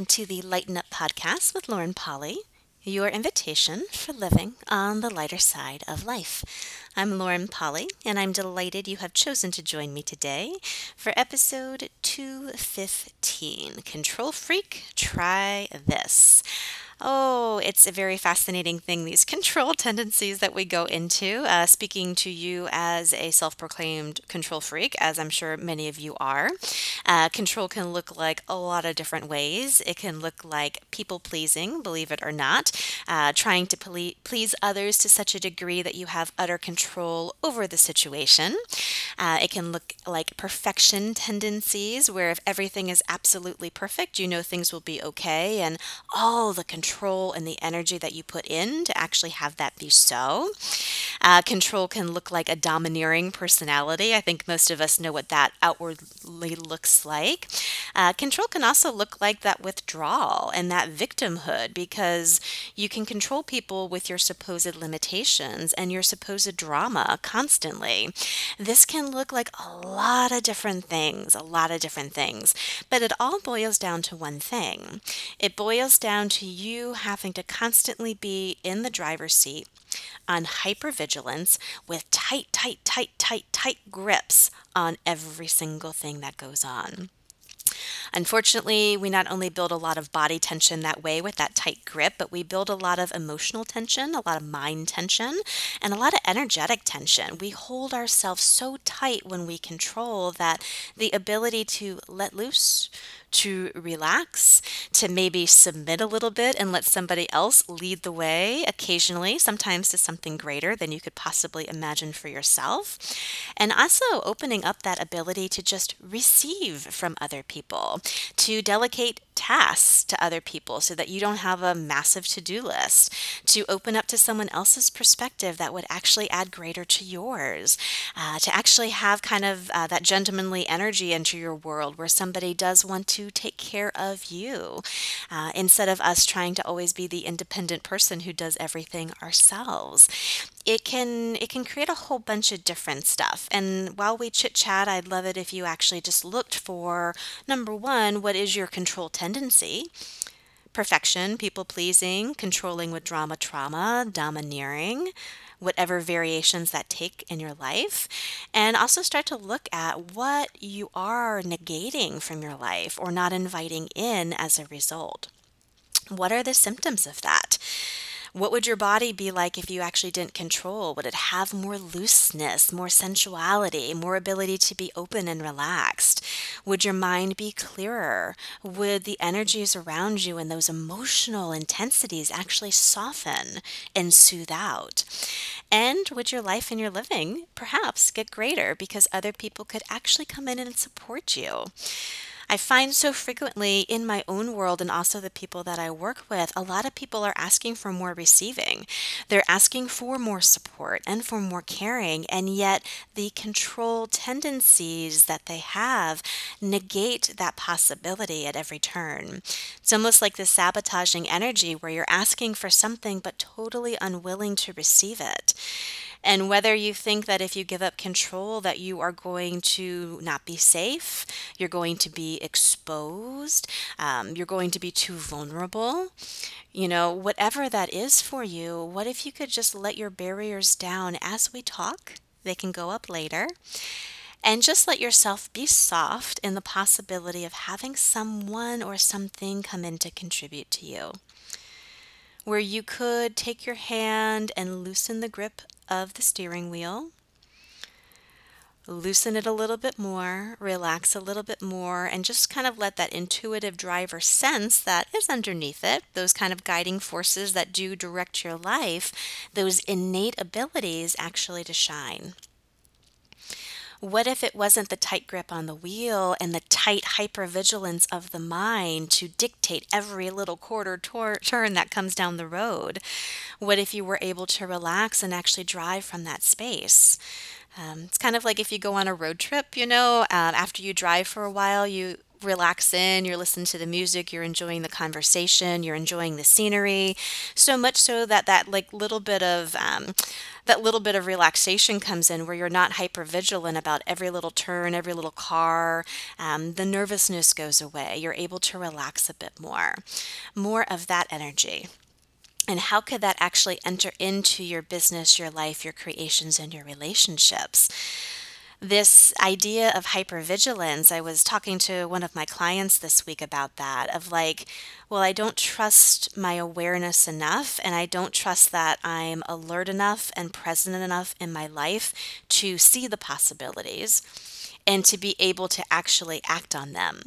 welcome to the Lighten Up Podcast with Lauren Polly, your invitation for living on the lighter side of life. I'm Lauren Polly, and I'm delighted you have chosen to join me today for episode 215 Control Freak, Try This. Oh, it's a very fascinating thing, these control tendencies that we go into. Uh, speaking to you as a self proclaimed control freak, as I'm sure many of you are, uh, control can look like a lot of different ways. It can look like people pleasing, believe it or not, uh, trying to ple- please others to such a degree that you have utter control over the situation. Uh, it can look like perfection tendencies, where if everything is absolutely perfect, you know things will be okay, and all the control control and the energy that you put in to actually have that be so. Uh, control can look like a domineering personality. I think most of us know what that outwardly looks like. Uh, control can also look like that withdrawal and that victimhood because you can control people with your supposed limitations and your supposed drama constantly. This can look like a lot of different things, a lot of different things, but it all boils down to one thing. It boils down to you you having to constantly be in the driver's seat on hypervigilance with tight, tight, tight, tight, tight grips on every single thing that goes on. Unfortunately, we not only build a lot of body tension that way with that tight grip, but we build a lot of emotional tension, a lot of mind tension, and a lot of energetic tension. We hold ourselves so tight when we control that the ability to let loose, to relax, to maybe submit a little bit and let somebody else lead the way occasionally, sometimes to something greater than you could possibly imagine for yourself. And also opening up that ability to just receive from other people, to delegate tasks to other people so that you don't have a massive to do list, to open up to someone else's perspective that would actually add greater to yours, uh, to actually have kind of uh, that gentlemanly energy into your world where somebody does want to take care of you uh, instead of us trying to always be the independent person who does everything ourselves. It can it can create a whole bunch of different stuff. And while we chit chat i'd love it if you actually just looked for number one what is your control tendency perfection people pleasing controlling with drama trauma domineering whatever variations that take in your life. And also start to look at what you are negating from your life or not inviting in as a result. What are the symptoms of that what would your body be like if you actually didn't control? Would it have more looseness, more sensuality, more ability to be open and relaxed? Would your mind be clearer? Would the energies around you and those emotional intensities actually soften and soothe out? And would your life and your living perhaps get greater because other people could actually come in and support you? I find so frequently in my own world and also the people that I work with, a lot of people are asking for more receiving. They're asking for more support and for more caring, and yet the control tendencies that they have negate that possibility at every turn. It's almost like the sabotaging energy where you're asking for something but totally unwilling to receive it and whether you think that if you give up control that you are going to not be safe you're going to be exposed um, you're going to be too vulnerable. You know whatever that is for you what if you could just let your barriers down as we talk? They can go up later. And just let yourself be soft in the possibility of having someone or something come in to contribute to you. Where you could take your hand and loosen the grip of the steering wheel. Loosen it a little bit more, relax a little bit more, and just kind of let that intuitive driver sense that is underneath it, those kind of guiding forces that do direct your life, those innate abilities actually to shine. What if it wasn't the tight grip on the wheel and the tight hypervigilance of the mind to dictate every little quarter tor- turn that comes down the road? What if you were able to relax and actually drive from that space? Um, it's kind of like if you go on a road trip, you know, uh, after you drive for a while, you relax in, you're listening to the music, you're enjoying the conversation, you're enjoying the scenery, so much so that that like little bit of um, that little bit of relaxation comes in where you're not hyper vigilant about every little turn, every little car. Um, the nervousness goes away. You're able to relax a bit more. More of that energy. And how could that actually enter into your business, your life, your creations, and your relationships? This idea of hypervigilance, I was talking to one of my clients this week about that of like, well, I don't trust my awareness enough, and I don't trust that I'm alert enough and present enough in my life to see the possibilities and to be able to actually act on them.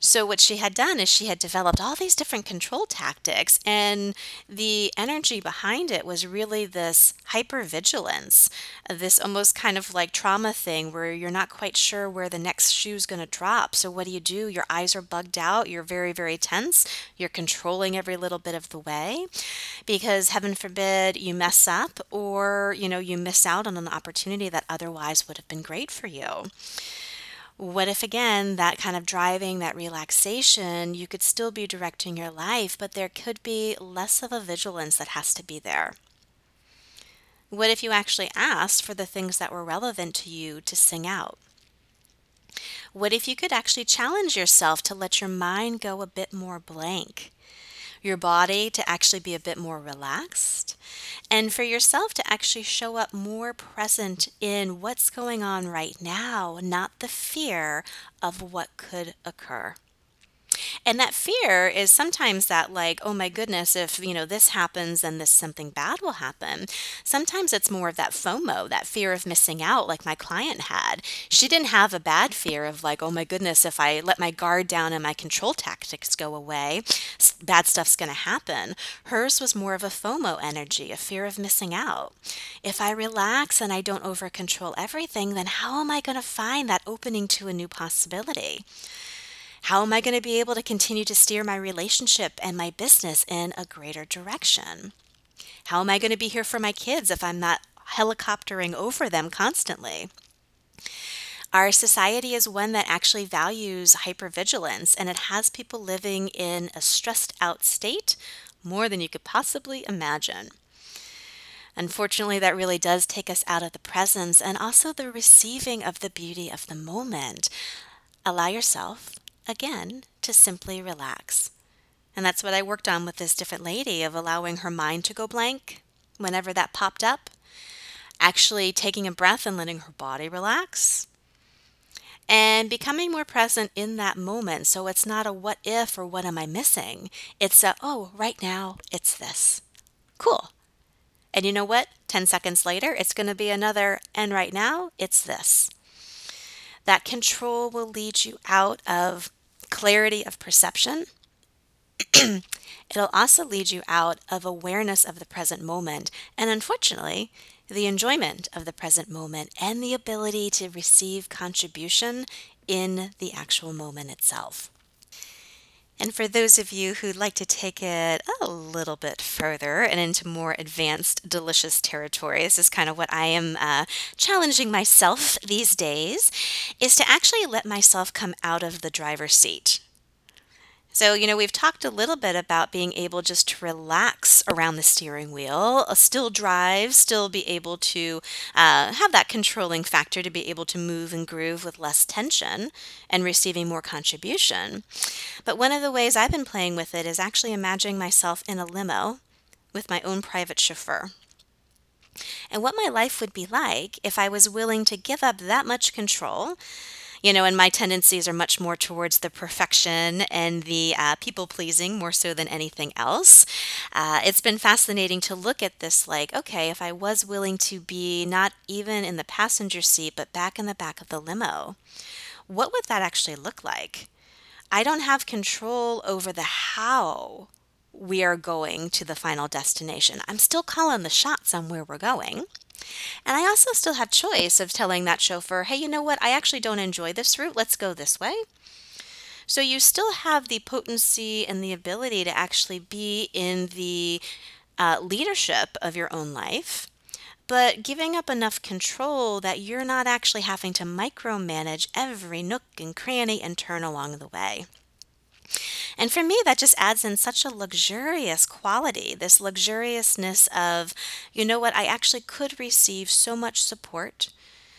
So, what she had done is she had developed all these different control tactics, and the energy behind it was really this hypervigilance, this almost kind of like trauma thing where you're not quite sure where the next shoe is going to drop. So, what do you do? Your eyes are bugged out, you're very, very tense, you're controlling every little bit of the way because heaven forbid you mess up or you know you miss out on an opportunity that otherwise would have been great for you what if, again, that kind of driving, that relaxation, you could still be directing your life, but there could be less of a vigilance that has to be there? What if you actually asked for the things that were relevant to you to sing out? What if you could actually challenge yourself to let your mind go a bit more blank? Your body to actually be a bit more relaxed? and for yourself to actually show up more present in what's going on right now, not the fear of what could occur. And that fear is sometimes that, like, oh my goodness, if, you know, this happens, then this something bad will happen. Sometimes it's more of that FOMO, that fear of missing out, like my client had. She didn't have a bad fear of, like, oh my goodness, if I let my guard down and my control tactics go away, bad stuff's going to happen. Hers was more of a FOMO energy, a fear of missing out. If I relax and I don't over control everything, then how am I going to find that opening to a new possibility? How am I going to be able to continue to steer my relationship and my business in a greater direction? How am I going to be here for my kids if I'm not helicoptering over them constantly? Our society is one that actually values hypervigilance and it has people living in a stressed out state more than you could possibly imagine. Unfortunately, that really does take us out of the presence and also the receiving of the beauty of the moment. Allow yourself again, to simply relax. And that's what I worked on with this different lady of allowing her mind to go blank whenever that popped up, actually taking a breath and letting her body relax, and becoming more present in that moment. So it's not a what if or what am I missing? It's a, oh, right now it's this. Cool. And you know what? 10 seconds later, it's going to be another, and right now it's this. That control will lead you out of clarity of perception. It'll also lead you out of awareness of the present moment and, unfortunately, the enjoyment of the present moment and the ability to receive contribution in the actual moment itself. And for those of you who'd like to take it a little bit further and into more advanced, delicious territory, this is kind of what I am uh, challenging myself these days, is to actually let myself come out of the driver's seat. So, you know, we've talked a little bit about being able just to relax around the steering wheel, uh, still drive, still be able to uh, have that controlling factor to be able to move and groove with less tension and receiving more contribution. But one of the ways I've been playing with it is actually imagining myself in a limo with my own private chauffeur. And what my life would be like if I was willing to give up that much control you know, and my tendencies are much more towards the perfection and the uh, people pleasing more so than anything else. Uh, it's been fascinating to look at this like, okay, if I was willing to be not even in the passenger seat, but back in the back of the limo, what would that actually look like? I don't have control over the how we are going to the final destination. I'm still calling the shots on where we're going. And I also still have choice of telling that chauffeur, hey, you know what? I actually don't enjoy this route. Let's go this way. So you still have the potency and the ability to actually be in the uh, leadership of your own life. but giving up enough control that you're not actually having to micromanage every nook and cranny and turn along the way. And for me, that just adds in such a luxurious quality this luxuriousness of, you know what, I actually could receive so much support,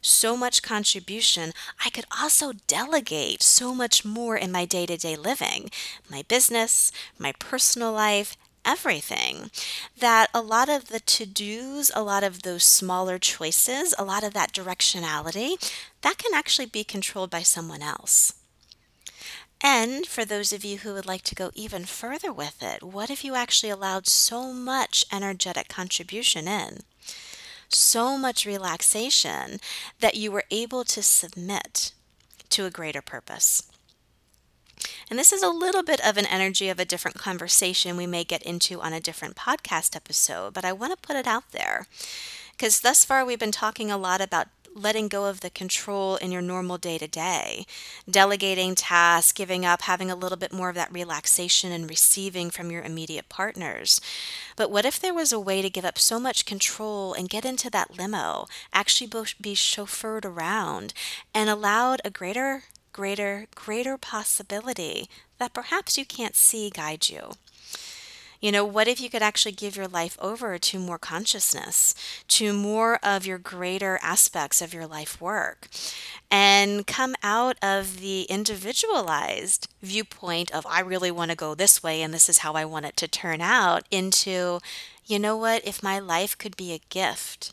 so much contribution. I could also delegate so much more in my day to day living, my business, my personal life, everything. That a lot of the to dos, a lot of those smaller choices, a lot of that directionality, that can actually be controlled by someone else. And for those of you who would like to go even further with it, what if you actually allowed so much energetic contribution in? So much relaxation that you were able to submit to a greater purpose. And this is a little bit of an energy of a different conversation we may get into on a different podcast episode, but I want to put it out there. Because thus far, we've been talking a lot about letting go of the control in your normal day to day, delegating tasks, giving up, having a little bit more of that relaxation and receiving from your immediate partners. But what if there was a way to give up so much control and get into that limo, actually be chauffeured around, and allowed a greater, greater, greater possibility that perhaps you can't see guide you? You know, what if you could actually give your life over to more consciousness, to more of your greater aspects of your life work, and come out of the individualized viewpoint of, I really want to go this way and this is how I want it to turn out, into, you know what, if my life could be a gift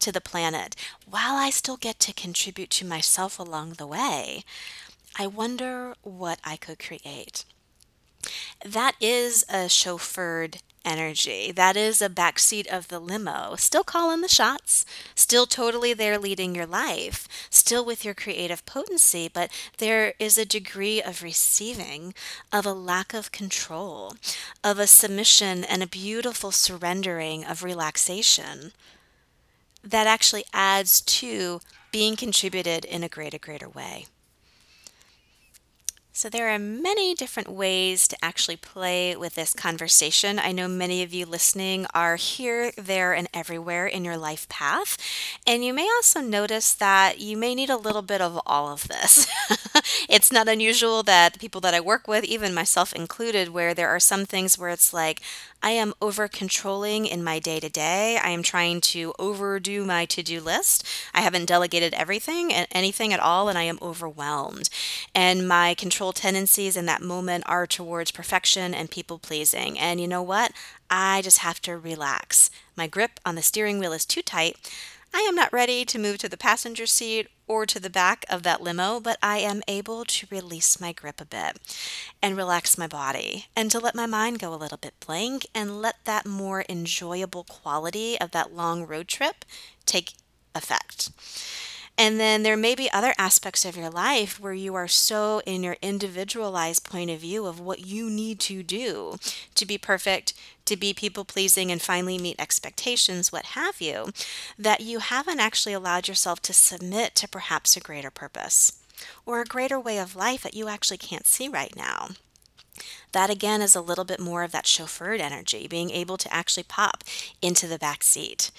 to the planet while I still get to contribute to myself along the way, I wonder what I could create. That is a chauffeured energy. That is a backseat of the limo, still calling the shots, still totally there leading your life, still with your creative potency, but there is a degree of receiving, of a lack of control, of a submission and a beautiful surrendering of relaxation that actually adds to being contributed in a greater, greater way. So, there are many different ways to actually play with this conversation. I know many of you listening are here, there, and everywhere in your life path. And you may also notice that you may need a little bit of all of this. it's not unusual that the people that I work with, even myself included, where there are some things where it's like, I am over controlling in my day to day. I am trying to overdo my to do list. I haven't delegated everything and anything at all, and I am overwhelmed. And my control tendencies in that moment are towards perfection and people pleasing. And you know what? I just have to relax. My grip on the steering wheel is too tight. I am not ready to move to the passenger seat or to the back of that limo, but I am able to release my grip a bit and relax my body and to let my mind go a little bit blank and let that more enjoyable quality of that long road trip take effect. And then there may be other aspects of your life where you are so in your individualized point of view of what you need to do to be perfect, to be people pleasing, and finally meet expectations, what have you, that you haven't actually allowed yourself to submit to perhaps a greater purpose or a greater way of life that you actually can't see right now. That again is a little bit more of that chauffeured energy, being able to actually pop into the back seat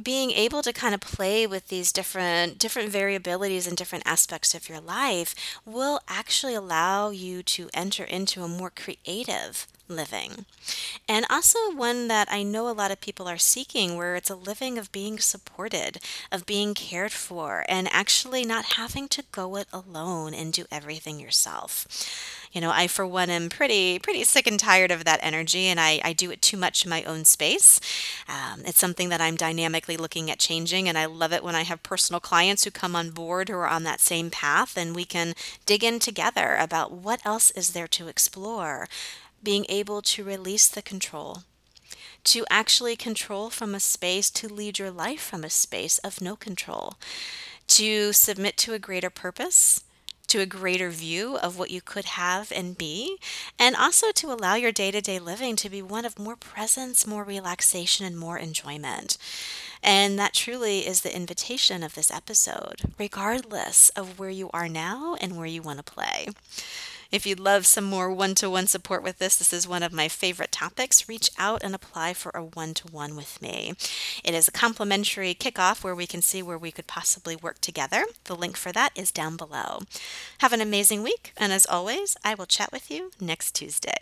being able to kind of play with these different different variabilities and different aspects of your life will actually allow you to enter into a more creative living. And also one that I know a lot of people are seeking where it's a living of being supported, of being cared for, and actually not having to go it alone and do everything yourself. You know, I for one am pretty pretty sick and tired of that energy, and I, I do it too much in my own space. Um, it's something that I'm dynamically looking at changing, and I love it when I have personal clients who come on board who are on that same path, and we can dig in together about what else is there to explore. Being able to release the control, to actually control from a space, to lead your life from a space of no control, to submit to a greater purpose, to a greater view of what you could have and be, and also to allow your day to day living to be one of more presence, more relaxation, and more enjoyment. And that truly is the invitation of this episode, regardless of where you are now and where you want to play. If you'd love some more one to one support with this, this is one of my favorite topics. Reach out and apply for a one to one with me. It is a complimentary kickoff where we can see where we could possibly work together. The link for that is down below. Have an amazing week, and as always, I will chat with you next Tuesday.